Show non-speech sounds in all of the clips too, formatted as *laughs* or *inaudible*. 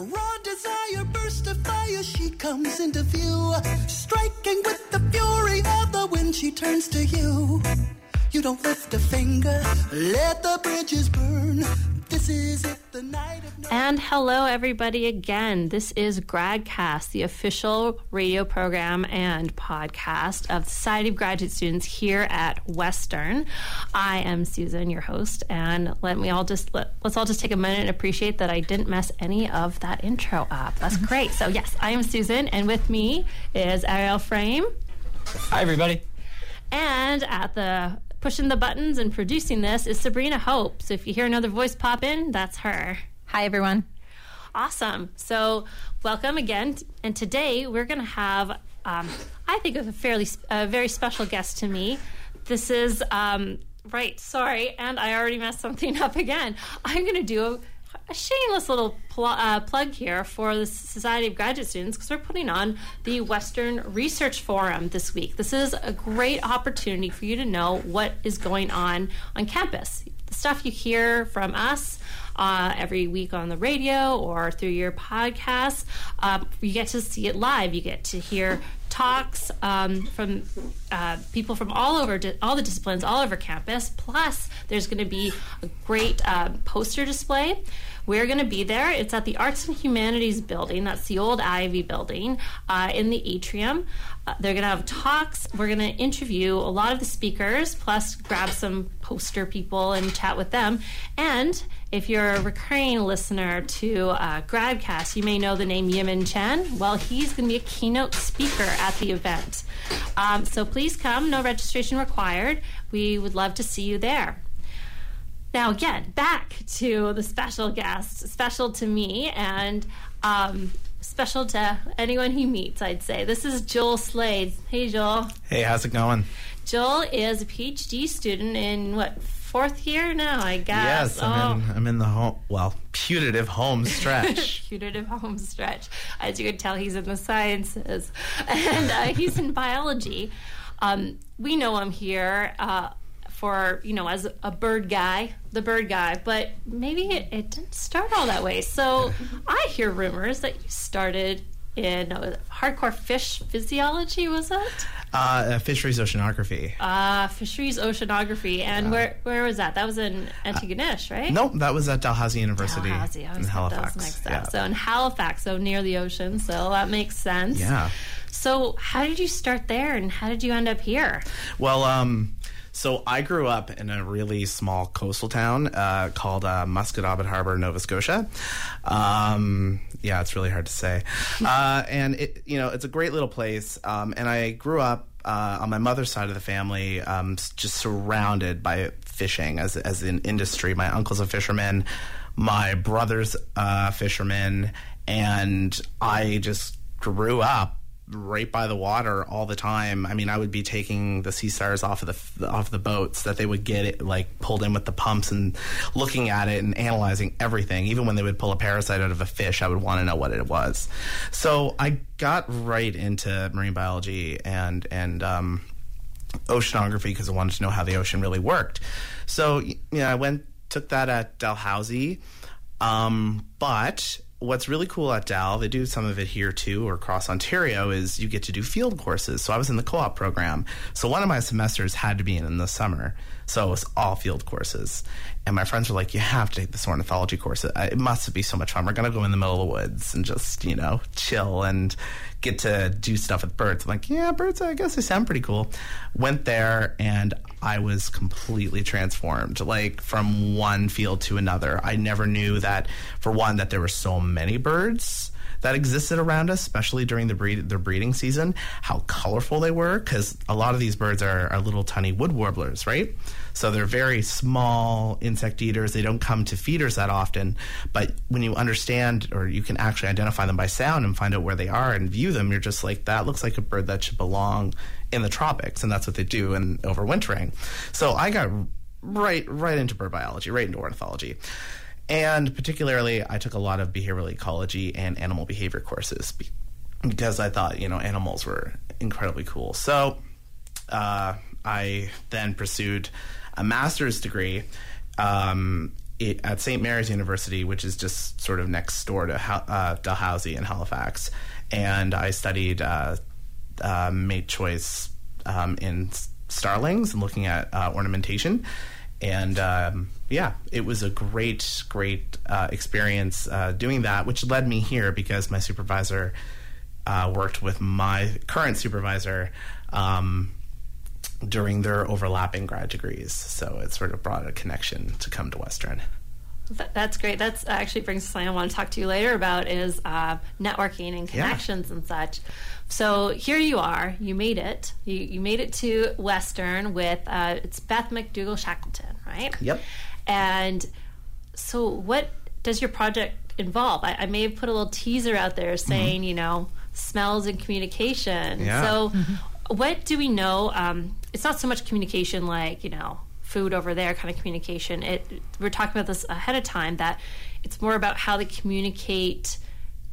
Raw desire, burst of fire, she comes into view. Striking with the fury of the wind, she turns to you. You don't lift a finger, let the bridges burn. This is it, And hello, everybody, again. This is GradCast, the official radio program and podcast of the Society of Graduate Students here at Western. I am Susan, your host, and let me all just let, let's all just take a minute and appreciate that I didn't mess any of that intro up. That's mm-hmm. great. So yes, I am Susan, and with me is Ariel Frame, Hi, everybody. and at the pushing the buttons and producing this is Sabrina Hope. So if you hear another voice pop in, that's her. Hi, everyone. Awesome. So, welcome again. And today we're going to have, um, I think, a fairly, a very special guest to me. This is, um, right, sorry, and I already messed something *laughs* up again. I'm going to do a, a shameless little pl- uh, plug here for the Society of Graduate Students because we're putting on the Western Research Forum this week. This is a great opportunity for you to know what is going on on campus. The stuff you hear from us uh, every week on the radio or through your podcast. um, you get to see it live. You get to hear talks um, from uh, people from all over di- all the disciplines all over campus. Plus, there's going to be a great uh, poster display. We're going to be there. It's at the Arts and Humanities Building. That's the old Ivy Building uh, in the atrium. Uh, they're going to have talks. We're going to interview a lot of the speakers, plus grab some poster people and chat with them. And if you're a recurring listener to uh, Gradcast, you may know the name Yimin Chen. Well, he's going to be a keynote speaker at the event. Um, so please come, no registration required. We would love to see you there. Now, again, back to the special guest, special to me and um, special to anyone he meets, I'd say. This is Joel Slade. Hey, Joel. Hey, how's it going? Joel is a PhD student in what, fourth year now, I guess? Yes, I'm in. I'm in the home. Well, putative home stretch. *laughs* putative home stretch. As you can tell, he's in the sciences, *laughs* and uh, he's in biology. Um, we know him here uh, for you know as a bird guy, the bird guy, but maybe it, it didn't start all that way. So *laughs* I hear rumors that you started in uh, hardcore fish physiology. Was it? uh, fisheries oceanography. Uh, fisheries oceanography, and where where was that? That was in Antigonish, right? nope, that was at Dalhousie University Tallahassee. I in Halifax. up. yeah. So in Halifax, so near the ocean, so that makes sense. Yeah. So how did you start there, and how did you end up here? Well, um, so I grew up in a really small coastal town uh, called uh, Musquodoboit Harbor, Nova Scotia. Um, yeah, it's really hard to say, *laughs* uh, and it, you know, it's a great little place. Um, and I grew up uh, on my mother's side of the family, um, just surrounded by fishing as as an industry. My uncle's a fisherman, my brother's a fisherman, and I just grew up right by the water all the time. I mean, I would be taking the sea stars off of the off the boats that they would get it like pulled in with the pumps and looking at it and analyzing everything. Even when they would pull a parasite out of a fish, I would want to know what it was. So I got right into marine biology and and um, oceanography because I wanted to know how the ocean really worked. So yeah, I went took that at Dalhousie, um, but what's really cool at Dal, they do some of it here too, or across Ontario, is you get to do field courses. So I was in the co-op program. So one of my semesters had to be in, in the summer. So it was all field courses. And my friends were like, you have to take this ornithology course. It, it must be so much fun. We're going to go in the middle of the woods and just, you know, chill and get to do stuff with birds. I'm like, yeah, birds, I guess they sound pretty cool. Went there and I was completely transformed, like from one field to another. I never knew that, for one, that there were so many birds that existed around us, especially during the breed their breeding season. How colorful they were, because a lot of these birds are, are little tiny wood warblers, right? So they're very small insect eaters. They don't come to feeders that often, but when you understand or you can actually identify them by sound and find out where they are and view them, you're just like that looks like a bird that should belong in the tropics, and that's what they do in overwintering. So I got right right into bird biology, right into ornithology. And particularly, I took a lot of behavioral ecology and animal behavior courses be- because I thought, you know, animals were incredibly cool. So uh, I then pursued a master's degree um, it, at St. Mary's University, which is just sort of next door to uh, Dalhousie in Halifax, and I studied uh, uh, mate choice um, in starlings and looking at uh, ornamentation. And um, yeah, it was a great, great uh, experience uh, doing that, which led me here because my supervisor uh, worked with my current supervisor um, during their overlapping grad degrees. So it sort of brought a connection to come to Western. That's great. That's actually brings something I want to talk to you later about is uh, networking and connections yeah. and such. So here you are. You made it. You, you made it to Western with uh, it's Beth MacDougall Shackleton, right? Yep. And so, what does your project involve? I, I may have put a little teaser out there saying, mm-hmm. you know, smells and communication. Yeah. So, mm-hmm. what do we know? Um, it's not so much communication like you know food over there kind of communication. It we're talking about this ahead of time that it's more about how they communicate,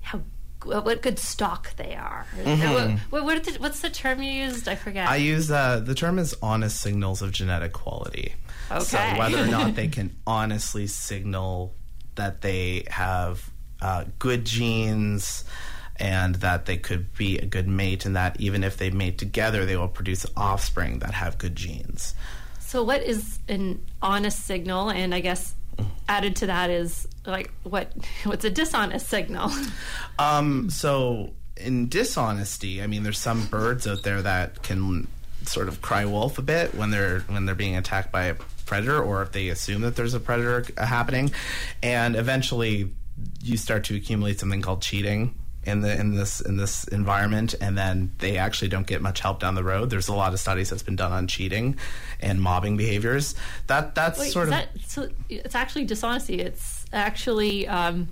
how what good stock they are. Mm-hmm. What, what the, what's the term you used? I forget. I use uh, the term is honest signals of genetic quality. Okay. So whether or not *laughs* they can honestly signal that they have uh, good genes and that they could be a good mate, and that even if they mate together, they will produce offspring that have good genes. So, what is an honest signal? And I guess added to that is like what what's a dishonest signal? *laughs* Um, so, in dishonesty, I mean, there's some birds out there that can sort of cry wolf a bit when they're when they're being attacked by a predator, or if they assume that there's a predator happening, and eventually you start to accumulate something called cheating in the in this in this environment and then they actually don't get much help down the road there's a lot of studies that's been done on cheating and mobbing behaviors that that's Wait, sort of that, so it's actually dishonesty it's actually um,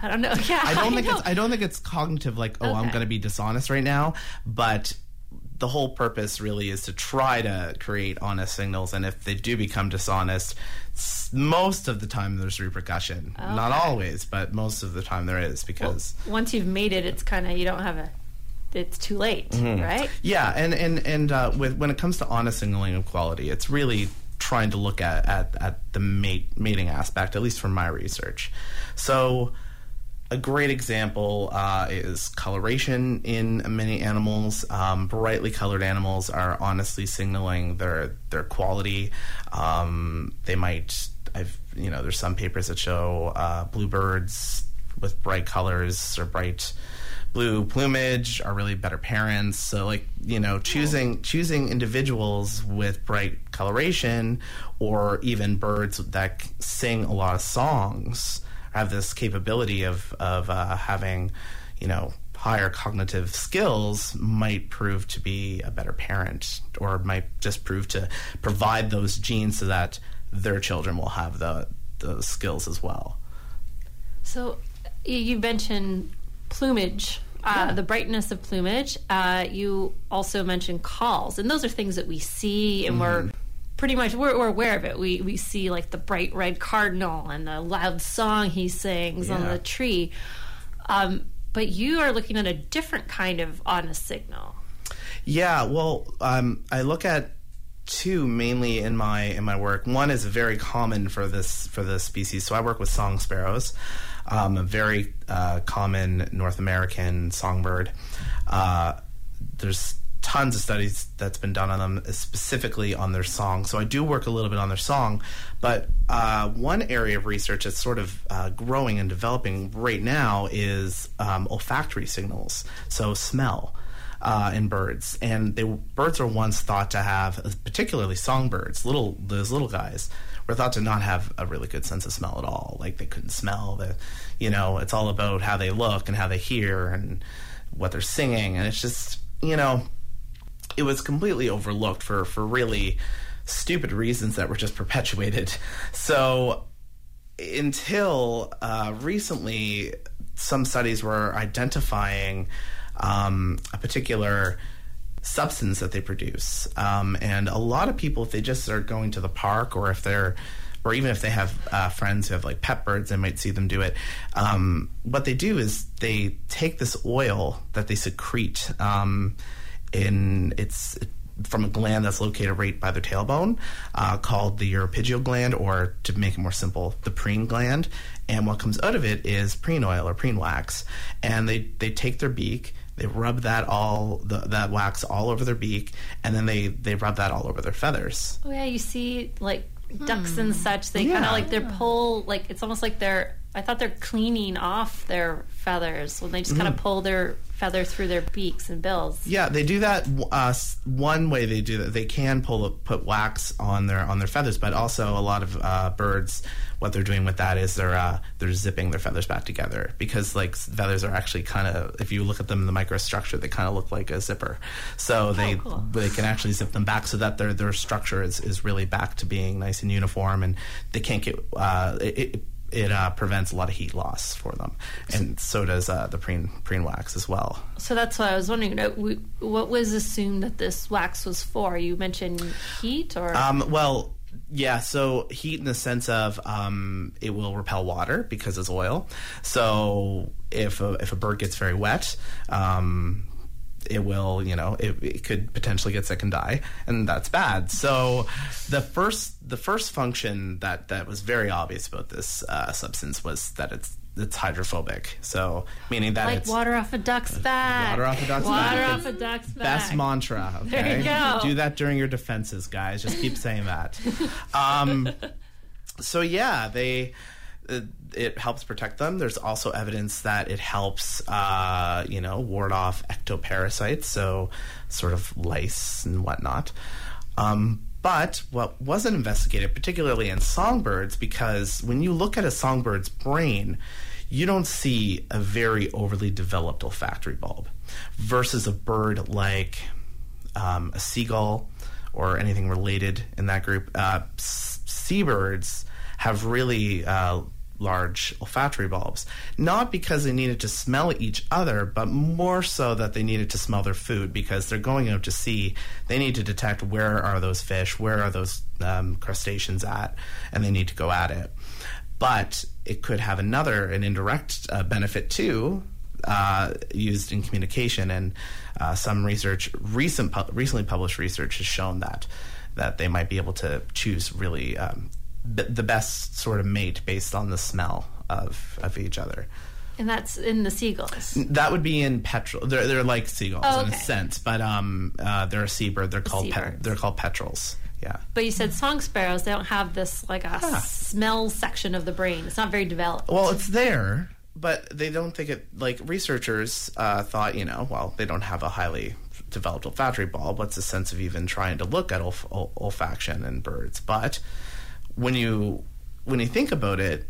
I don't know. *laughs* Yeah, I don't think I it's. I don't think it's cognitive. Like, oh, okay. I'm going to be dishonest right now. But the whole purpose really is to try to create honest signals and if they do become dishonest most of the time there's repercussion okay. not always but most of the time there is because well, once you've made it it's kind of you don't have a it's too late mm-hmm. right yeah and and and uh, with when it comes to honest signaling of quality it's really trying to look at at, at the mate mating aspect at least from my research so a great example uh, is coloration in many animals. Um, brightly colored animals are honestly signaling their their quality. Um, they might, I've you know, there's some papers that show uh, bluebirds with bright colors or bright blue plumage are really better parents. So like you know, choosing choosing individuals with bright coloration or even birds that sing a lot of songs have this capability of of uh, having, you know, higher cognitive skills might prove to be a better parent, or might just prove to provide those genes so that their children will have the those skills as well. So, you mentioned plumage. Uh, yeah. the brightness of plumage. Uh, you also mentioned calls, and those are things that we see, and mm-hmm. we're pretty much we're, we're, aware of it. We we see like the bright red cardinal and the loud song he sings yeah. on the tree. Um, but you are looking at a different kind of honest signal. Yeah, well, um, I look at two mainly in my in my work. One is very common for this for this species. So I work with song sparrows, um, a very uh, common North American songbird. Uh, there's tons of studies that's been done on them, specifically on their song. So I do work a little bit on their song, but uh, one area of research that's sort of uh, growing and developing right now is um, olfactory signals, so smell. Uh, in birds, and they, birds are once thought to have, particularly songbirds, little those little guys, were thought to not have a really good sense of smell at all. Like they couldn't smell. The, you know, it's all about how they look and how they hear and what they're singing, and it's just you know it was completely overlooked for for really stupid reasons that were just perpetuated. So until uh, recently, some studies were identifying um, a particular substance that they produce, um, and a lot of people, if they just are going to the park or if they're or even if they have uh, friends who have like pet birds, they might see them do it. Um, what they do is they take this oil that they secrete um, in it's from a gland that's located right by their tailbone, uh, called the uropygial gland, or to make it more simple, the preen gland. And what comes out of it is preen oil or preen wax. And they, they take their beak, they rub that all the, that wax all over their beak, and then they they rub that all over their feathers. Oh yeah, you see like ducks and such. They kind of like their pull. Like it's almost like they're. I thought they're cleaning off their feathers when they just kind of pull their feather through their beaks and bills. Yeah, they do that. Uh, one way they do that, they can pull put wax on their on their feathers, but also a lot of uh, birds, what they're doing with that is they're uh, they're zipping their feathers back together because like feathers are actually kind of if you look at them in the microstructure, they kind of look like a zipper. So they cool. they can actually zip them back so that their their structure is is really back to being nice and uniform, and they can't get uh, it. it it uh, prevents a lot of heat loss for them, and so does uh, the preen preen wax as well. So that's why I was wondering. you know, we- What was assumed that this wax was for? You mentioned heat, or Um, well, yeah. So heat in the sense of um, it will repel water because it's oil. So if a, if a bird gets very wet, um, it will, you know, it, it could potentially get sick and die, and that's bad. So the first the first function that that was very obvious about this uh, substance was that it's it's hydrophobic. So meaning that like it's water off a duck's back. Water off a duck's Water back. Water off a duck's back. Best mantra. Okay? There you go. Do that during your defenses, guys. Just keep saying that. *laughs* Um, so yeah, they. It, helps protect them. There's also evidence that it helps, uh, you know, ward off ectoparasites, so sort of lice and whatnot. Um, but what wasn't investigated, particularly in songbirds, because when you look at a songbird's brain, you don't see a very overly developed olfactory bulb versus a bird like um, a seagull or anything related in that group. Uh, seabirds have really uh, large olfactory bulbs, not because they needed to smell each other, but more so that they needed to smell their food because they're going out to sea. They need to detect where are those fish, where are those um, crustaceans at, and they need to go at it. But it could have another, an indirect uh, benefit too, uh, used in communication, and uh, some research, recent pu- recently published research, has shown that that they might be able to choose really um, b- the best sort of mate based on the smell of of each other. and that's in the seagulls. That would be in petrel. They're they're like seagulls Oh, in a sense, but um, uh, they're a seabird. They're called pet, seabirds. they're called petrels. Yeah. But you said song sparrows; they don't have this like a Yeah. smell section of the brain. It's not very developed. Well, it's there, but they don't think it. Like researchers uh, thought, you know, well, they don't have a highly developed olfactory bulb. What's the sense of even trying to look at olf- ol- olfaction in birds? But when you when you think about it,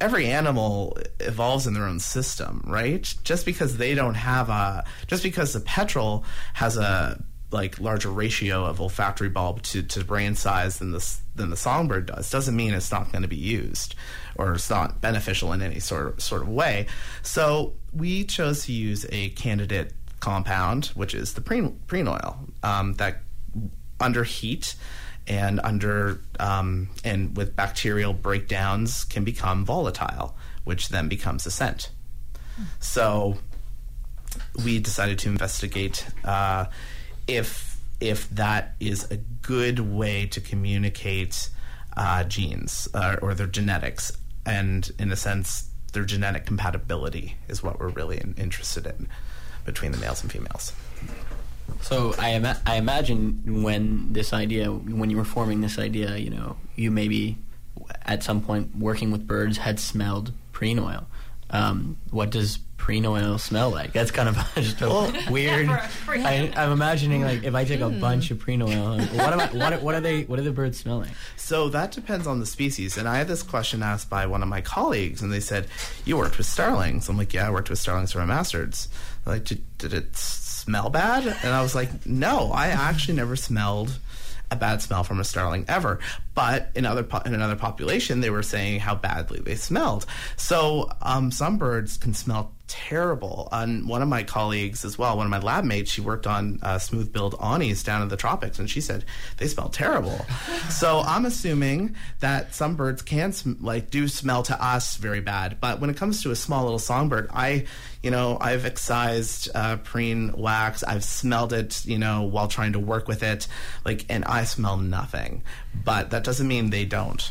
every animal evolves in their own system, right? Just because they don't have a, just because the petrel has a like larger ratio of olfactory bulb to, to brain size than the than the songbird does doesn't mean it's not going to be used or it's not beneficial in any sort of, sort of way. So we chose to use a candidate compound, which is the preen, preen oil um, that under heat and under um, and with bacterial breakdowns can become volatile, which then becomes a scent. So we decided to investigate uh, if if that is a good way to communicate uh, genes uh, or their genetics, and in a sense, their genetic compatibility is what we're really interested in between the males and females. So I, ima- I imagine when this idea, when you were forming this idea, you know, you maybe at some point working with birds had smelled preen oil. Um, what does preen oil smell like? That's kind of *laughs* just a weird. Yeah, for- for I, I'm imagining like if I take a bunch of preen oil, what am I, what, what are they? What are the birds smelling? So that depends on the species. And I had this question asked by one of my colleagues, and they said, "You worked with starlings." I'm like, "Yeah, I worked with starlings for my master's." They're like, did, did it s- smell bad? And I was like, "No, I actually never smelled." A bad smell from a starling ever, but in other po- in another population, they were saying how badly they smelled. So um, some birds can smell terrible. And one of my colleagues as well, one of my lab mates, she worked on uh, smooth billed anis down in the tropics, and she said they smell terrible. *laughs* so I'm assuming that some birds can sm- like do smell to us very bad, but when it comes to a small little songbird, I, you know, I've excised uh, preen wax. I've smelled it, you know, while trying to work with it, like, and I smell nothing. But that doesn't mean they don't.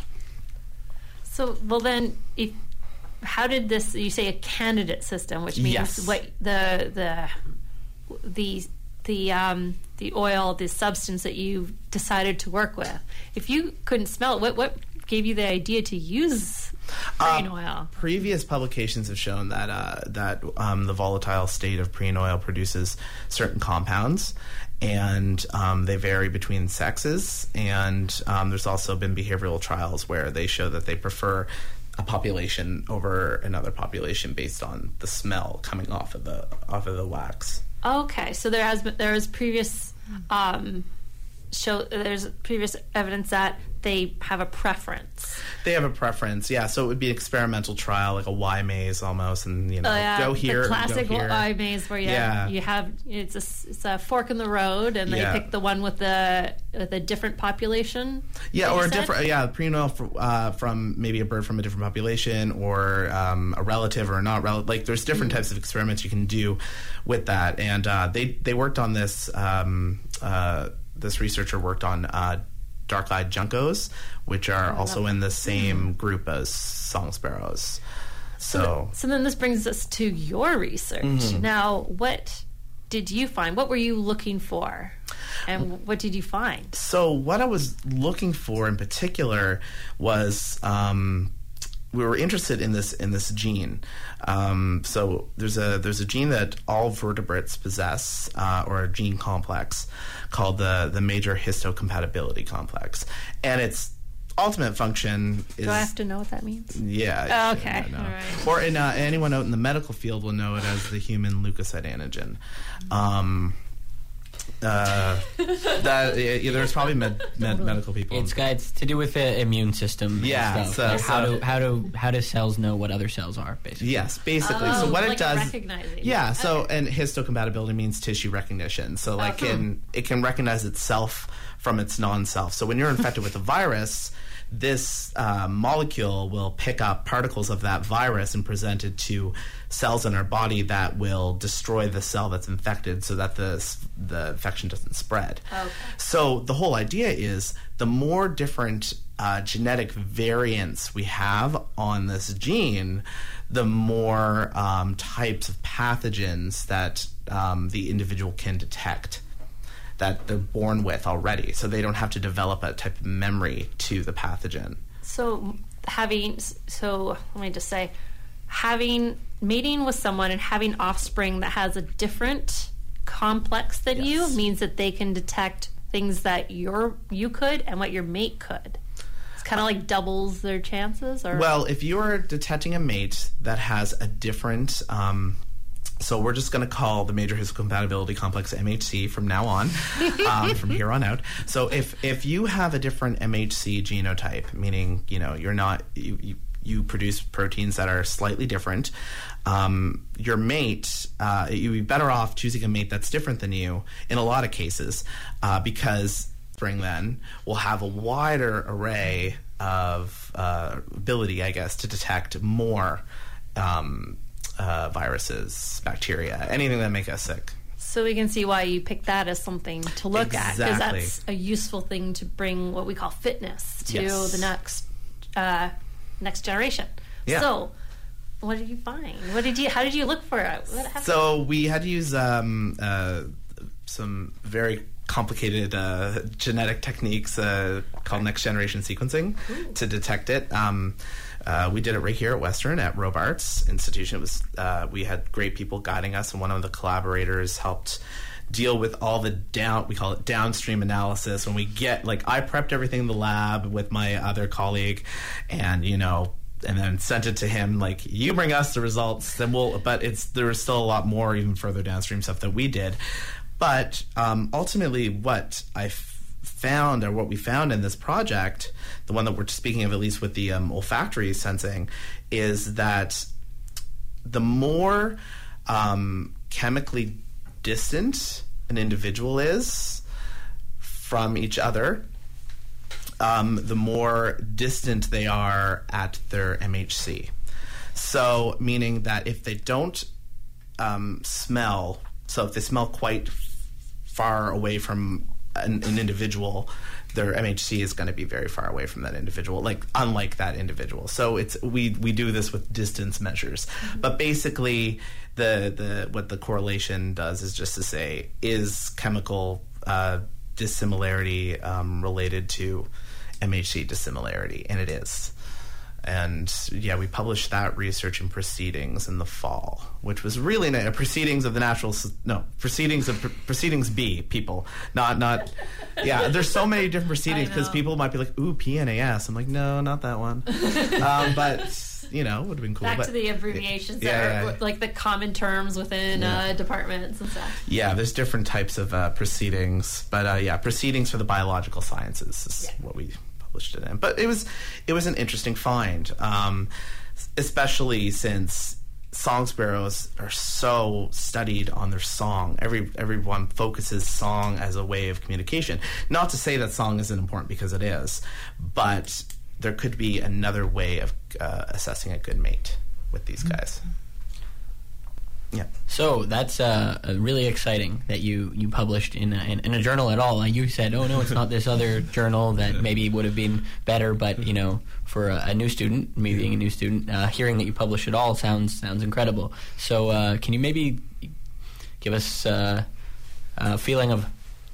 So, well, then, if how did this? You say a candidate system, which means Yes. what the the the the um, the oil, the substance that you decided to work with. If you couldn't smell it, what what gave you the idea to use preen Um, oil? Previous publications have shown that uh, that um, the volatile state of preen oil produces certain compounds, and um, they vary between sexes. And um, there's also been behavioral trials where they show that they prefer a population over another population based on the smell coming off of the off of the wax. Okay, so there has been there was previous um, show there's previous evidence that they have a preference. They have a preference, yeah. So it would be an experimental trial, like a Y maze almost, and you know, Oh, yeah, go here, the go classic here. eye maze where you Yeah. you have it's a it's a fork in the road, and they Yeah. pick the one with the with a different population. Yeah, or a different, yeah, preen oil uh, from maybe a bird from a different population, or um, a relative or not relative. Like, there's different Mm-hmm. types of experiments you can do with that, and uh, they they worked on this. Um, uh, this researcher worked on uh, dark-eyed juncos, which are Oh, also in the same group as song sparrows. So, So then this brings us to your research. Mm-hmm. Now, what did you find? What were you looking for, and what did you find? So what I was looking for in particular was um, we were interested in this in this gene. Um, so there's a there's a gene that all vertebrates possess, uh, or a gene complex called the the major histocompatibility complex, and its ultimate function is Do I have to know what that means? yeah. Oh, okay. I know. All right. Or in, uh, anyone out in the medical field will know it as the human leukocyte antigen. Um, uh, that yeah, there's probably med, med, medical people. It's got it's to do with the immune system. and Yeah, stuff. so- Like how so- do how do how do cells know what other cells are? Basically, Yes, basically. Oh, so what like it does, yeah. So Okay. and histocompatibility means tissue recognition. So like Oh. in it can recognize itself from its non-self. So when you're infected with a virus, this uh, molecule will pick up particles of that virus and present it to cells in our body that will destroy the cell that's infected, so that the the infection doesn't spread. Okay. So the whole idea is the more different uh, genetic variants we have on this gene, the more um, types of pathogens that um, the individual can detect that they're born with already. So they don't have to develop a type of memory to the pathogen. So having so let me just say, having mating with someone and having offspring that has a different complex than you means that they can detect things that your you could and what your mate could. It's kind of like doubles their chances, or Well, if you are detecting a mate that has a different, um, so we're just going to call the major histocompatibility complex MHC from now on, *laughs* um, from here on out. So if if you have a different MHC genotype, meaning you know you're not you. you you produce proteins that are slightly different. Um, your mate, uh, you'd be better off choosing a mate that's different than you in a lot of cases, uh, because spring then will have a wider array of uh, ability, I guess, to detect more um, uh, viruses, bacteria, anything that make us sick. so we can see why you picked that as something to look at because that's a useful thing to bring what we call fitness to Yes. the next uh, next generation. Yeah. So. What did you find? What did you? How did you look for it? So we had to use um, uh, some very complicated uh, genetic techniques uh, called next generation sequencing to detect it. Um, uh, we did it right here at Western at Robarts Institution. It was uh, we had great people guiding us, and one of the collaborators helped deal with all the down we call it downstream analysis when we get like I prepped everything in the lab with my other colleague and you know and then sent it to him like you bring us the results then we'll but it's there was still a lot more even further downstream stuff that we did but um, ultimately what i found or what we found in this project the one that we're speaking of at least with the um, olfactory sensing is that the more um, chemically distant an individual is from each other, um, the more distant they are at their MHC. So, meaning that if they don't um, smell, so if they smell quite far away from an, an individual, their MHC is going to be very far away from that individual, like unlike that individual. So it's we we do this with distance measures, but basically the the what the correlation does is just to say is chemical uh, dissimilarity um, related to MHC dissimilarity, and it is. And yeah, we published that research in Proceedings in the fall, which was really nice. Proceedings of the Natural, no, Proceedings of Proceedings B people, not not. Yeah, there's so many different *laughs* proceedings because people might be like, "Ooh, PNAS." I'm like, no, not that one. um, but you know, would have been cool. Back but, to the abbreviations Yeah, that yeah, are yeah. like the common terms within Yeah. uh, departments and stuff. Yeah, there's different types of uh, proceedings, but uh, yeah, proceedings for the biological sciences is what we published it in. But it was it was an interesting find, um, especially since song sparrows are so studied on their song. Every everyone focuses song as a way of communication. Not to say that song isn't important because it is, but there could be another way of uh, assessing a good mate with these guys. Yeah. So that's uh, uh, really exciting that you, you published in a, in, in a journal at all. And you said, "Oh no, it's not this other *laughs* journal that maybe would have been better." But you know, for a, a new student, me being a new student, uh, hearing that you publish at all sounds sounds incredible. So uh, can you maybe give us uh, a feeling of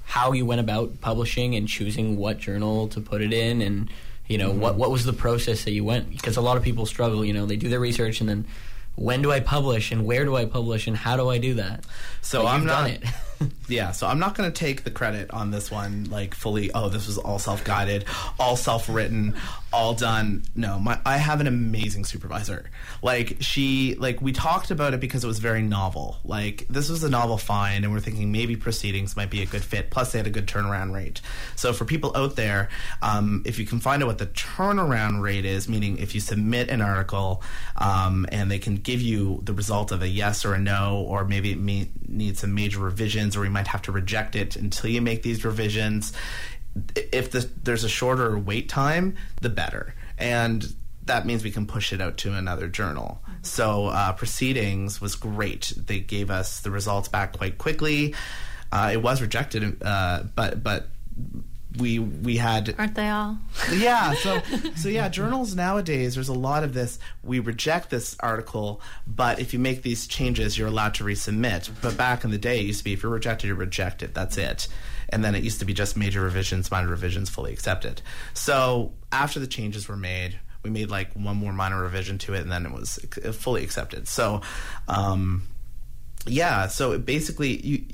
how you went about publishing and choosing what journal to put it in, and you know what what was the process that you went? Because a lot of people struggle. You know, they do their research and then when do I publish and where do I publish and how do I do that? So But I'm you've not. *laughs* *laughs* yeah, so I'm not going to take the credit on this one, like fully. Oh, this was all self-guided, all self-written, all done. No, my I have an amazing supervisor. Like she, like we talked about it because it was very novel. Like this was a novel find, and we're thinking maybe proceedings might be a good fit. Plus, they had a good turnaround rate. So for people out there, um, if you can find out what the turnaround rate is, meaning if you submit an article um, and they can give you the result of a yes or a no, or maybe it may, needs some major revisions, or we might have to reject it until you make these revisions. If the, there's a shorter wait time, the better. And that means we can push it out to another journal. So uh, proceedings was great. They gave us the results back quite quickly. Uh, it was rejected, uh, but but we we had Aren't they all? yeah so *laughs* so yeah journals nowadays there's a lot of this we reject this article but if you make these changes you're allowed to resubmit. But back in the day it used to be if you're rejected you're rejected that's it. And then it used to be just major revisions minor revisions fully accepted. So after the changes were made we made like one more minor revision to it and then it was fully accepted. So um yeah so it basically you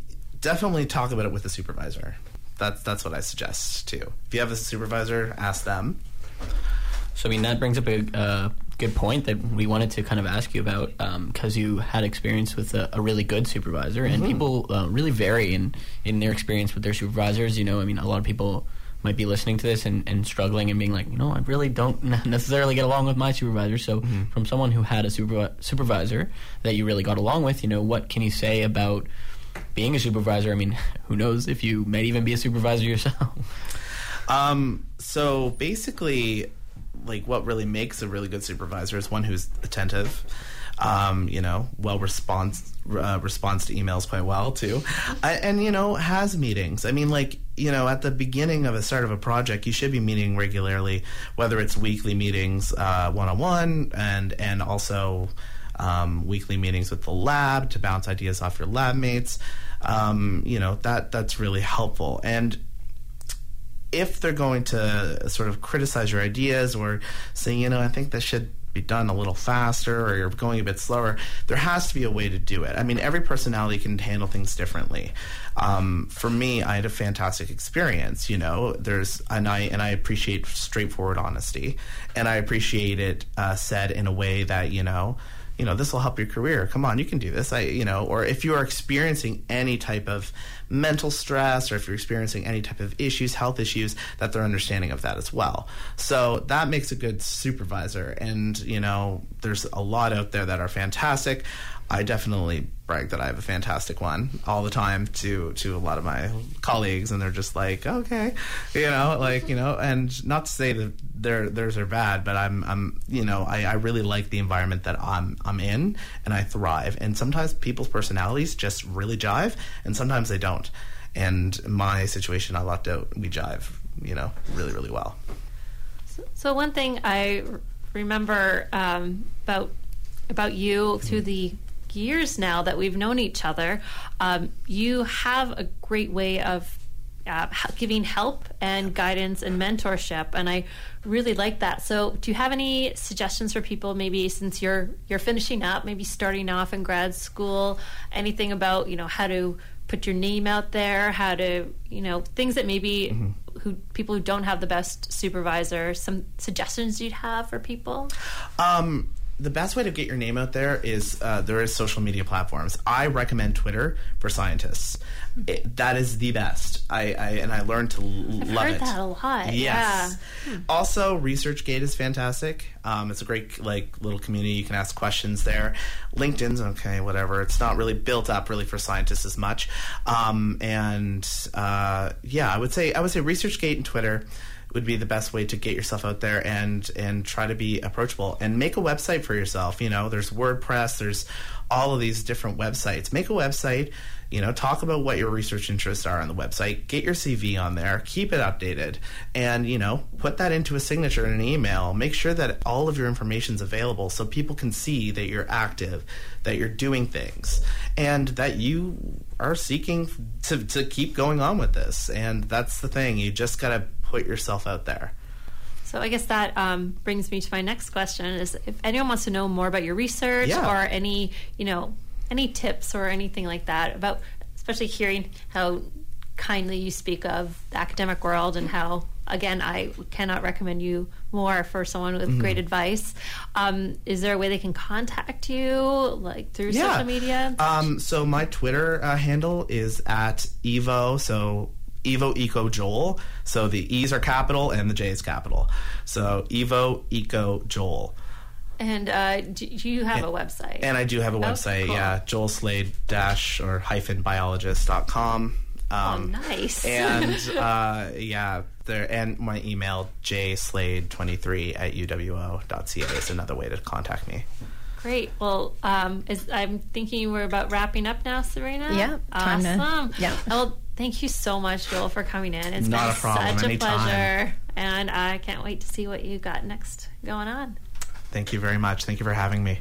definitely talk about it with the supervisor that's that's what I suggest too. If you have a supervisor, ask them. So I mean that brings up a uh, good point that we wanted to kind of ask you about because you had experience with a, a really good supervisor, and people uh, really vary in in their experience with their supervisors. You know, I mean, a lot of people might be listening to this and, and struggling and being like, you know, I really don't *laughs* necessarily get along with my supervisor. So, from someone who had a supervi- supervisor that you really got along with, you know, what can you say about being a supervisor? I mean, *laughs* who knows if you might even be a supervisor yourself? *laughs* Um, so basically, like what really makes a really good supervisor is one who's attentive. Um, you know, well responds uh, responds to emails quite well too, I, and you know has meetings. I mean, like you know, at the beginning of a start of a project, you should be meeting regularly, whether it's weekly meetings, one on one, and and also um, weekly meetings with the lab to bounce ideas off your lab mates. Um, you know that that's really helpful and if they're going to sort of criticize your ideas or say, you know, I think this should be done a little faster or you're going a bit slower, there has to be a way to do it. I mean, every personality can handle things differently. Um, for me, I had a fantastic experience. You know, there's and I and I appreciate straightforward honesty, and I appreciate it uh, said in a way that you know you know, this will help your career. Come on, you can do this. I, you know, or if you are experiencing any type of mental stress or if you're experiencing any type of issues, health issues, that they're understanding of that as well. So that makes a good supervisor. And, you know, there's a lot out there that are fantastic. I definitely brag that I have a fantastic one all the time to to a lot of my colleagues, and they're just like, okay, you know, like you know, and not to say that their theirs are bad, but I'm I'm you know I, I really like the environment that I'm I'm in, and I thrive. And sometimes people's personalities just really jive, and sometimes they don't. And my situation, I lucked out. We jive, you know, really really well. So one thing I remember um, about about you through the years now that we've known each other, um, you have a great way of uh, giving help and guidance and mentorship, and I really like that. So, do you have any suggestions for people? Maybe since you're you're finishing up, maybe starting off in grad school, anything about you know how to put your name out there, how to you know things that maybe who people who don't have the best supervisor, some suggestions you'd have for people. Um, the best way to get your name out there is uh, there is social media platforms. I recommend Twitter for scientists. It, that is the best. I, I and I learned to l- I've love heard it. that a lot. Yes. Yeah. Also, ResearchGate is fantastic. Um, it's a great like little community. You can ask questions there. LinkedIn's okay, whatever. It's not really built up really for scientists as much. Um, and uh, yeah, I would say I would say ResearchGate and Twitter would be the best way to get yourself out there and and try to be approachable and make a website for yourself. You know, there's WordPress, there's all of these different websites. Make a website. You know, talk about what your research interests are on the website. Get your CV on there. Keep it updated, and you know, put that into a signature in an email. Make sure that all of your information is available so people can see that you're active, that you're doing things, and that you are seeking to to keep going on with this. And that's the thing. You just got to put yourself out there. So I guess that um, brings me to my next question: is if anyone wants to know more about your research Yeah. or any, you know, any tips or anything like that about, especially hearing how kindly you speak of the academic world and how, again, I cannot recommend you more for someone with Mm-hmm. great advice. Um, is there a way they can contact you, like through social media? Um, so my Twitter uh, handle is at Evo. So Evo Eco Joel. So the E's are capital and the J is capital. So Evo Eco Joel. and uh, do do you have a website? And I do have a website, Oh, cool. yeah, Joel Slade dash or hyphen biologist.com. oh, Um, nice. *laughs* and uh, yeah, there and my email jslade23 at uwo.ca is another way to contact me. Great. Well, um, is, I'm thinking we're about wrapping up now, Serena. Yeah, time to- Awesome. yeah. Well, thank you so much, Joel, for coming in. It's Not been a problem, such a anytime. pleasure, and I can't wait to see what you got next going on. Thank you very much. Thank you for having me.